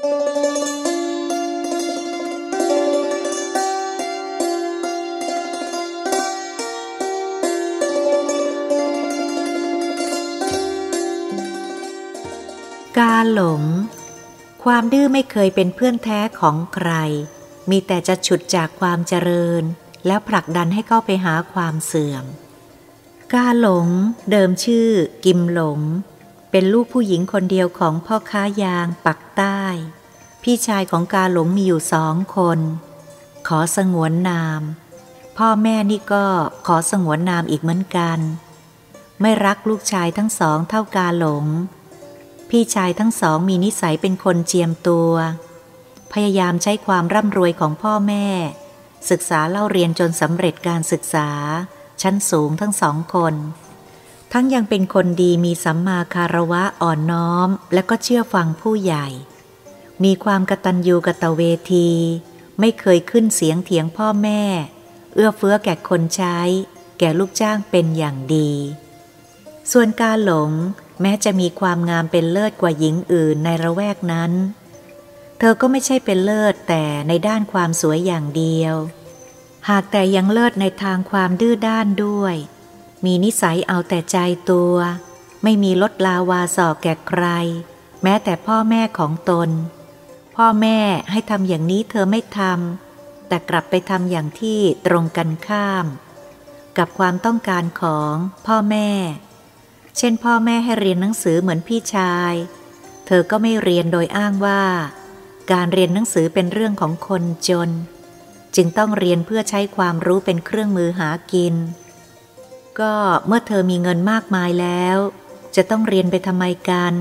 กาหลง ความดื้อไม่เคยเป็นเพื่อนแท้ของใคร มีแต่จะฉุดจากความเจริญ แล้วผลักดันให้เข้าไปหาความเสื่อม กาหลง เดิมชื่อ กิมหลง เป็นลูกผู้หญิงคนเดียวของพ่อค้ายางปักใต้ พี่ชายของกาหลงมีอยู่สองคน ขอสงวนนาม พ่อแม่นี่ก็ขอสงวนนามอีกเหมือนกัน ไม่รักลูกชายทั้งสองเท่ากาหลง พี่ชายทั้งสองมีนิสัยเป็นคนเจียมตัว พยายามใช้ความร่ำรวยของพ่อแม่ ศึกษาเล่าเรียนจนสำเร็จการศึกษา ชั้นสูงทั้งสองคน ทั้งยังเป็นคนดีมีสัมมาคารวะอ่อนน้อม และก็เชื่อฟังผู้ใหญ่ มีความกตัญญูกตเวที ไม่เคยขึ้นเสียงเถียงพ่อแม่ เอื้อเฟื้อแก่คนใช้ แก่ลูกจ้างเป็นอย่างดี ส่วนการหลงแม้จะมีความงามเป็นเลิศกว่าหญิงอื่นในระแวกนั้น เธอก็ไม่ใช่เป็นเลิศแต่ในด้านความสวยอย่างเดียว หากแต่ยังเลิศในทางความดื้อด้านด้วย มีนิสัยเอาแต่ใจตัว ไม่มีลดลาวาสอกแก่ใคร แม้แต่พ่อแม่ของตน พ่อแม่ให้ทำอย่างนี้เธอไม่ทำแต่กลับไปทำอย่างที่ตรงกันข้าม กับความต้องการของพ่อแม่ เช่นพ่อแม่ให้เรียนหนังสือเหมือนพี่ชาย เธอก็ไม่เรียนโดยอ้างว่า การเรียนหนังสือเป็นเรื่องของคนจน จึงต้องเรียนเพื่อใช้ความรู้เป็นเครื่องมือหากิน ก็เมื่อเธอมีเงินมากมายแล้ว จะต้องเรียนไปทำไมกัน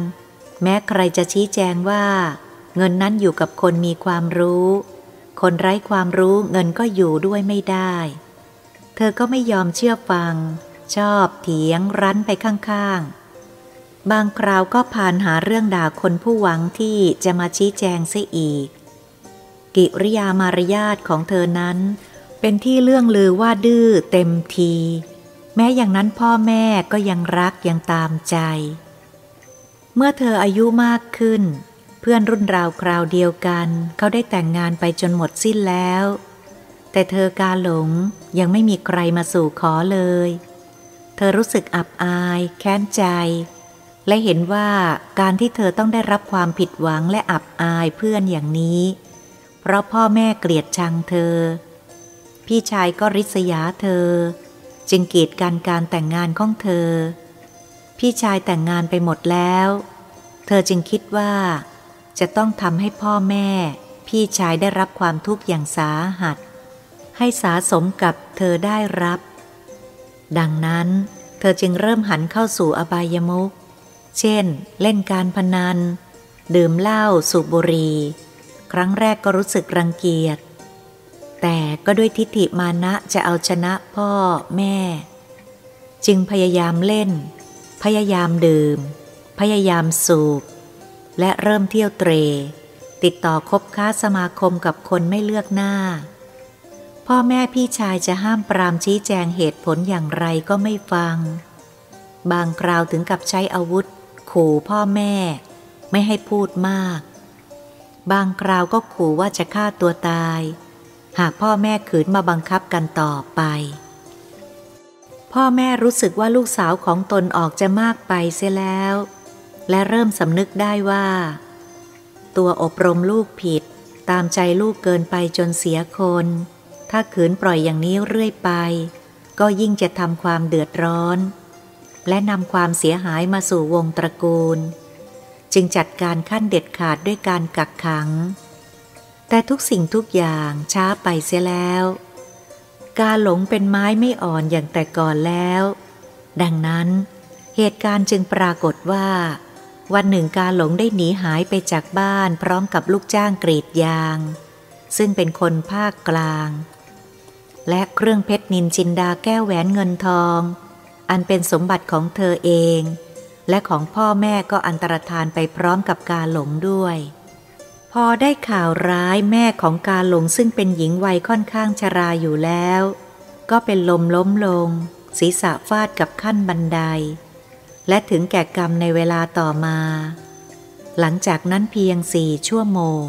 แม้ใครจะชี้แจงว่า เงินนั้นอยู่กับคนมีความรู้ คนไร้ความรู้เงินก็อยู่ด้วยไม่ได้ เธอก็ไม่ยอมเชื่อฟัง ชอบเถียงรั้นไปข้างๆ บางคราวก็ผ่านหาเรื่องด่าคนผู้หวังที่จะมาชี้แจงเสียอีก กิริยามารยาทของเธอนั้น เป็นที่เรื่องลือว่าดื้อเต็มที แม้อย่างนั้นพ่อแม่ก็ยังรักยังตามใจ เมื่อเธออายุมากขึ้น เพื่อนรุ่นราวคราวเดียวกัน เขาได้แต่งงานไปจนหมดสิ้นแล้ว แต่เธอกาหลงยังไม่มีใครมาสู่ขอเลย เธอรู้สึกอับอาย แค้นใจ และเห็นว่าการที่เธอต้องได้รับความผิดหวังและอับอายเพื่อนอย่างนี้ เพราะพ่อแม่เกลียดชังเธอ พี่ชายก็ริษยาเธอ จึงกีดกันการแต่งงานของเธอ พี่ชายแต่งงานไปหมดแล้ว เธอจึงคิดว่า จะต้องทำให้พ่อแม่ พี่ชายได้รับความทุกข์อย่างสาหัส ให้สาสมกับเธอได้รับ ดังนั้น เธอจึงเริ่มหันเข้าสู่อบายมุขเช่น เล่นการพนัน ดื่มเหล้าสูบบุหรี่ครั้งแรกก็รู้สึกรังเกียจ แต่ก็ด้วยทิฏฐิมานะจะเอาชนะพ่อแม่ จึงพยายามเล่น พยายามดื่ม พยายามสูบ และเริ่มเที่ยวเตร ติดต่อคบค้าสมาคมกับคนไม่เลือกหน้า พ่อแม่พี่ชายจะห้ามปรามชี้แจงเหตุผลอย่างไรก็ไม่ฟัง บางคราวถึงกับใช้อาวุธ ขู่พ่อแม่ ไม่ให้พูดมาก บางคราวก็ขู่ว่าจะฆ่าตัวตาย หากพ่อแม่ขืนมาบังคับกันต่อไป พ่อแม่รู้สึกว่าลูกสาวของตนออกจะมากไปเสียแล้ว และเริ่มสำนึกได้ว่า ตัวอบรมลูกผิด ตามใจลูกเกินไปจนเสียคน ถ้าขืนปล่อยอย่างนี้เรื่อยไป ก็ยิ่งจะทำความเดือดร้อน และนำความเสียหายมาสู่วงตระกูล จึงจัดการขั้นเด็ดขาดด้วยการกักขัง แต่ทุกสิ่งทุกอย่างช้าไปเสียแล้ว การหลงเป็นไม้ไม่อ่อนอย่างแต่ก่อนแล้ว ดังนั้น เหตุการณ์จึงปรากฏว่า วันหนึ่งการหลงได้หนีหายไปจากบ้านพร้อมกับลูกจ้างกรีดยาง ซึ่งเป็นคนภาคกลาง และเครื่องเพชรนินจินดาแก้วแหวนเงินทอง อันเป็นสมบัติของเธอเอง และของพ่อแม่ก็อันตรธานไปพร้อมกับการหลงด้วย พอได้ข่าวร้ายแม่ของกาหลงซึ่งเป็นหญิงวัยค่อนข้างชราอยู่แล้ว ก็เป็นลมล้มลง ศีรษะฟาดกับขั้นบันได และถึงแก่กรรมในเวลาต่อมา หลังจากนั้นเพียงสี่ชั่วโมง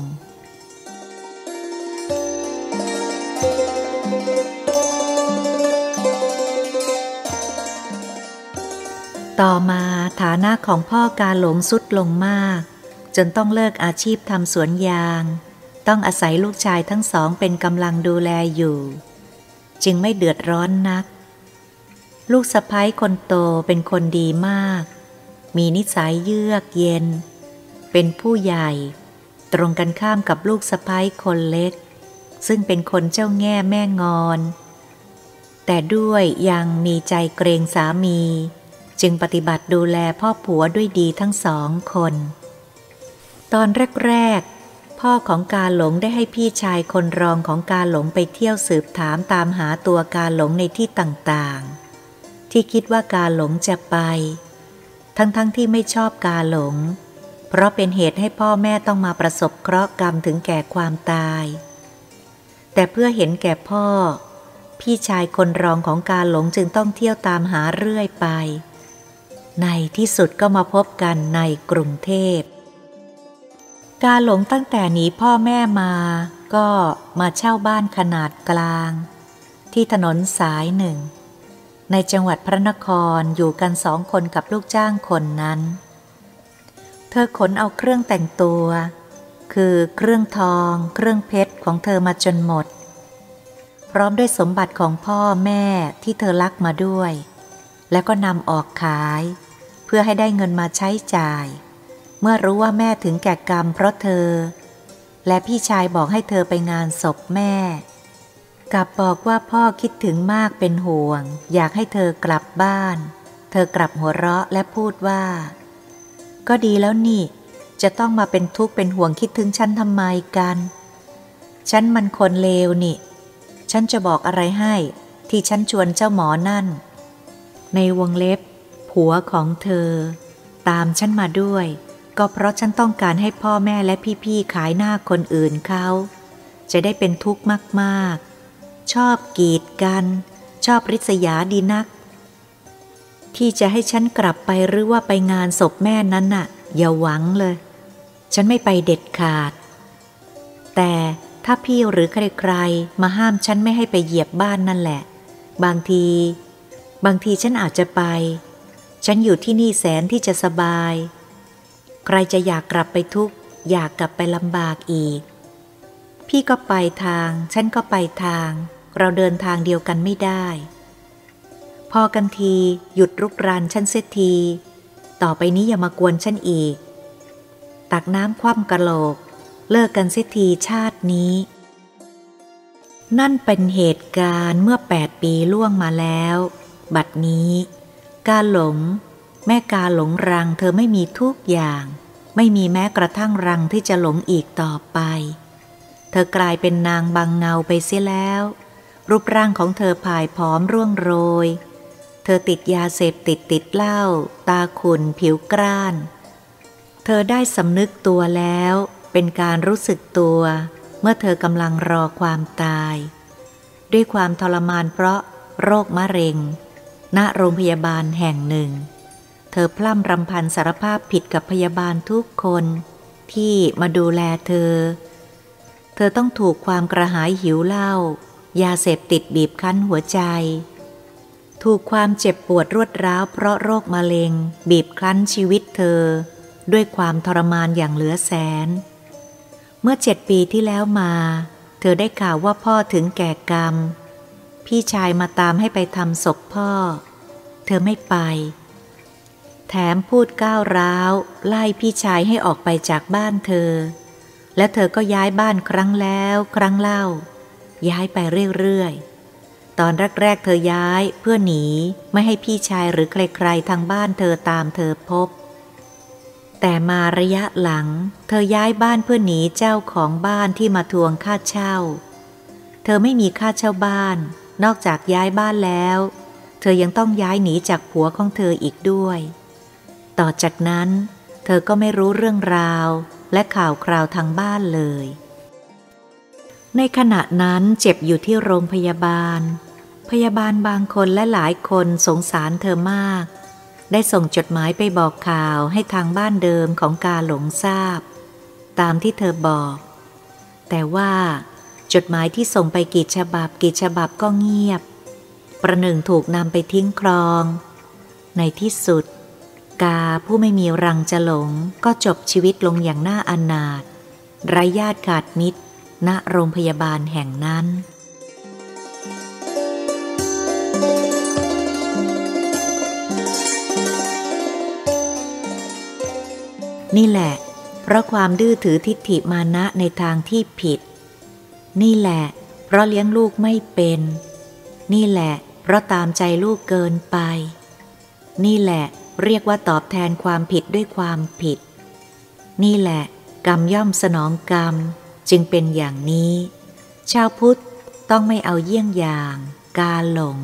ต่อมาฐานะของพ่อกาหลงสุดลงมาก จนต้องเลิกอาชีพทำสวนยาง ต้องอาศัยลูกชายทั้งสองเป็นกำลังดูแลอยู่ จึงไม่เดือดร้อนนัก ลูกสะพ้ายคนโตเป็นคนดีมาก มีนิสัยเยือกเย็น เป็นผู้ใหญ่ ตรงกันข้ามกับลูกสะพ้ายคนเล็ก ซึ่งเป็นคนเจ้าแง่แม่งอน แต่ด้วยยังมีใจเกรงสามี จึงปฏิบัติดูแลพ่อผัวด้วยดีทั้งสองคน ตอนแรกๆ พ่อของกาหลงได้ให้พี่ชายคนรองของกาหลงไปเที่ยวสืบถามตามหาตัวกาหลงในที่ต่างๆ ที่คิดว่ากาหลงจะไป ทั้งๆทที่ไม่ชอบกาหลง เพราะเป็นเหตุให้พ่อแม่ต้องมาประสบเคราะห์กรรมถึงแก่ความตาย แต่เพื่อเห็นแก่พ่อ พี่ชายคนรองของกาหลงจึงต้องเที่ยวตามหาเรื่อยไป ในที่สุดก็มาพบกันในกรุงเทพ การหลงตั้งแต่หนีพ่อแม่มาก็มาเช่าบ้านขนาดกลาง ที่ถนนสายหนึ่ง ในจังหวัดพระนครอยู่กันสองคนกับลูกจ้างคนนั้น เธอขนเอาเครื่องแต่งตัว คือเครื่องทอง เครื่องเพชรของเธอมาจนหมด พร้อมด้วยสมบัติของพ่อแม่ที่เธอลักมาด้วย แล้วก็นำออกขาย เพื่อให้ได้เงินมาใช้จ่าย เมื่อรู้ว่าแม่ถึงแก่กรรมเพราะเธอ และพี่ชายบอกให้เธอไปงานศพแม่ กลับบอกว่าพ่อคิดถึงมากเป็นห่วง อยากให้เธอกลับบ้าน เธอกลับหัวเราะและพูดว่า ก็ดีแล้วนี่ จะต้องมาเป็นทุกข์เป็นห่วงคิดถึงฉันทำไมกัน ฉันมันคนเลวนี่ ฉันจะบอกอะไรให้ที่ฉันชวนเจ้าหมอนั่น ในวงเล็บ ผัวของเธอ ตามฉันมาด้วย ก็เพราะฉันต้องการให้พ่อแม่และพี่ๆขายหน้าคนอื่นเขา จะได้เป็นทุกข์มากๆ ชอบกีดกัน ชอบริษยาดีนัก ที่จะให้ฉันกลับไปหรือว่าไปงานศพแม่นั้นน่ะ อย่าหวังเลย ฉันไม่ไปเด็ดขาด แต่ถ้าพี่หรือใครๆมาห้ามฉันไม่ให้ไปเหยียบบ้านนั่นแหละ บางที บางทีฉันอาจจะไป ฉันอยู่ที่นี่แสนที่จะสบาย รจะอยากกลับไปทุกข์ อยากกลับไปลำบากอีก พี่ก็ไปทาง ฉันก็ไปทาง เราเดินทางเดียวกันไม่ได้ พอกันทีหยุดรุกรานฉันเสียที ต่อไปนี้อย่ามากวนฉันอีก ตักน้ำคว่ำกระโหลก เลิกกันเสียทีชาตินี้ นั่นเป็นเหตุการณ์เมื่อแปดปีล่วงมาแล้ว บัดนี้ กาหลง แม่กาหลงรังเธอไม่มีทุกอย่าง ไม่มีแม้กระทั่งรังที่จะหลงอีกต่อไป เธอกลายเป็นนางบางเงาไปเสียแล้ว รูปร่างของเธอผายผอมร่วงโรย เธอติดยาเสพติดติดเหล้าตาขุนผิวกร้าน เธอได้สำนึกตัวแล้ว เป็นการรู้สึกตัว เมื่อเธอกำลังรอความตาย ด้วยความทรมานเพราะโรคมะเร็ง ณโรงพยาบาลแห่งหนึ่ง เธอพล่ำรำพันสารภาพผิดกับพยาบาลทุกคน ที่มาดูแลเธอ เธอต้องถูกความกระหายหิวเหล้ายาเสพติดบีบคั้นหัวใจ ถูกความเจ็บปวดรวดร้าวเพราะโรคมะเร็ง บีบคั้นชีวิตเธอ ด้วยความทรมานอย่างเหลือแสน เมื่อเจ็ดปีที่แล้วมา เธอได้ข่าวว่าพ่อถึงแก่กรรม พี่ชายมาตามให้ไปทำศพพ่อ เธอไม่ไป แถมพูดก้าวร้าว ไล่พี่ชายให้ออกไปจากบ้านเธอ และเธอก็ย้ายบ้านครั้งแล้วครั้งเล่า ย้ายไปเรื่อยๆ ตอนแรกๆเธอย้ายเพื่อหนีไม่ให้พี่ชายหรือใครๆทางบ้านเธอตามเธอพบ แต่มาระยะหลัง เธอย้ายบ้านเพื่อหนีเจ้าของบ้านที่มาทวงค่าเช่า เธอไม่มีค่าเช่าบ้าน นอกจากย้ายบ้านแล้ว เธอยังต้องย้ายหนีจากผัวของเธออีกด้วย ต่อจากนั้น เธอก็ไม่รู้เรื่องราวและข่าวคราวทางบ้านเลย ในขณะนั้นเจ็บอยู่ที่โรงพยาบาล พยาบาลบางคนและหลายคนสงสารเธอมาก ได้ส่งจดหมายไปบอกข่าวให้ทางบ้านเดิมของกาหลงทราบ ตามที่เธอบอก แต่ว่าจดหมายที่ส่งไปกี่ฉบับกี่ฉบับก็เงียบ ประหนึ่งถูกนำไปทิ้งคลอง ในที่สุด กาผู้ไม่มีรังจะหลง ก็จบชีวิตลงอย่างน่าอนาถไร้ญาติขาดมิตร ณโรงพยาบาลแห่งนั้น นี่แหละ เพราะความดื้อถือทิฏฐิมานะในทางที่ผิด นี่แหละ เพราะเลี้ยงลูกไม่เป็น นี่แหละ เพราะตามใจลูกเกินไป นี่แหละ เรียกว่าตอบแทนความผิดด้วยความผิด นี่แหละ กรรมย่อมสนองกรรม จึงเป็นอย่างนี้ ชาวพุทธต้องไม่เอาเยี่ยงอย่าง กาหลง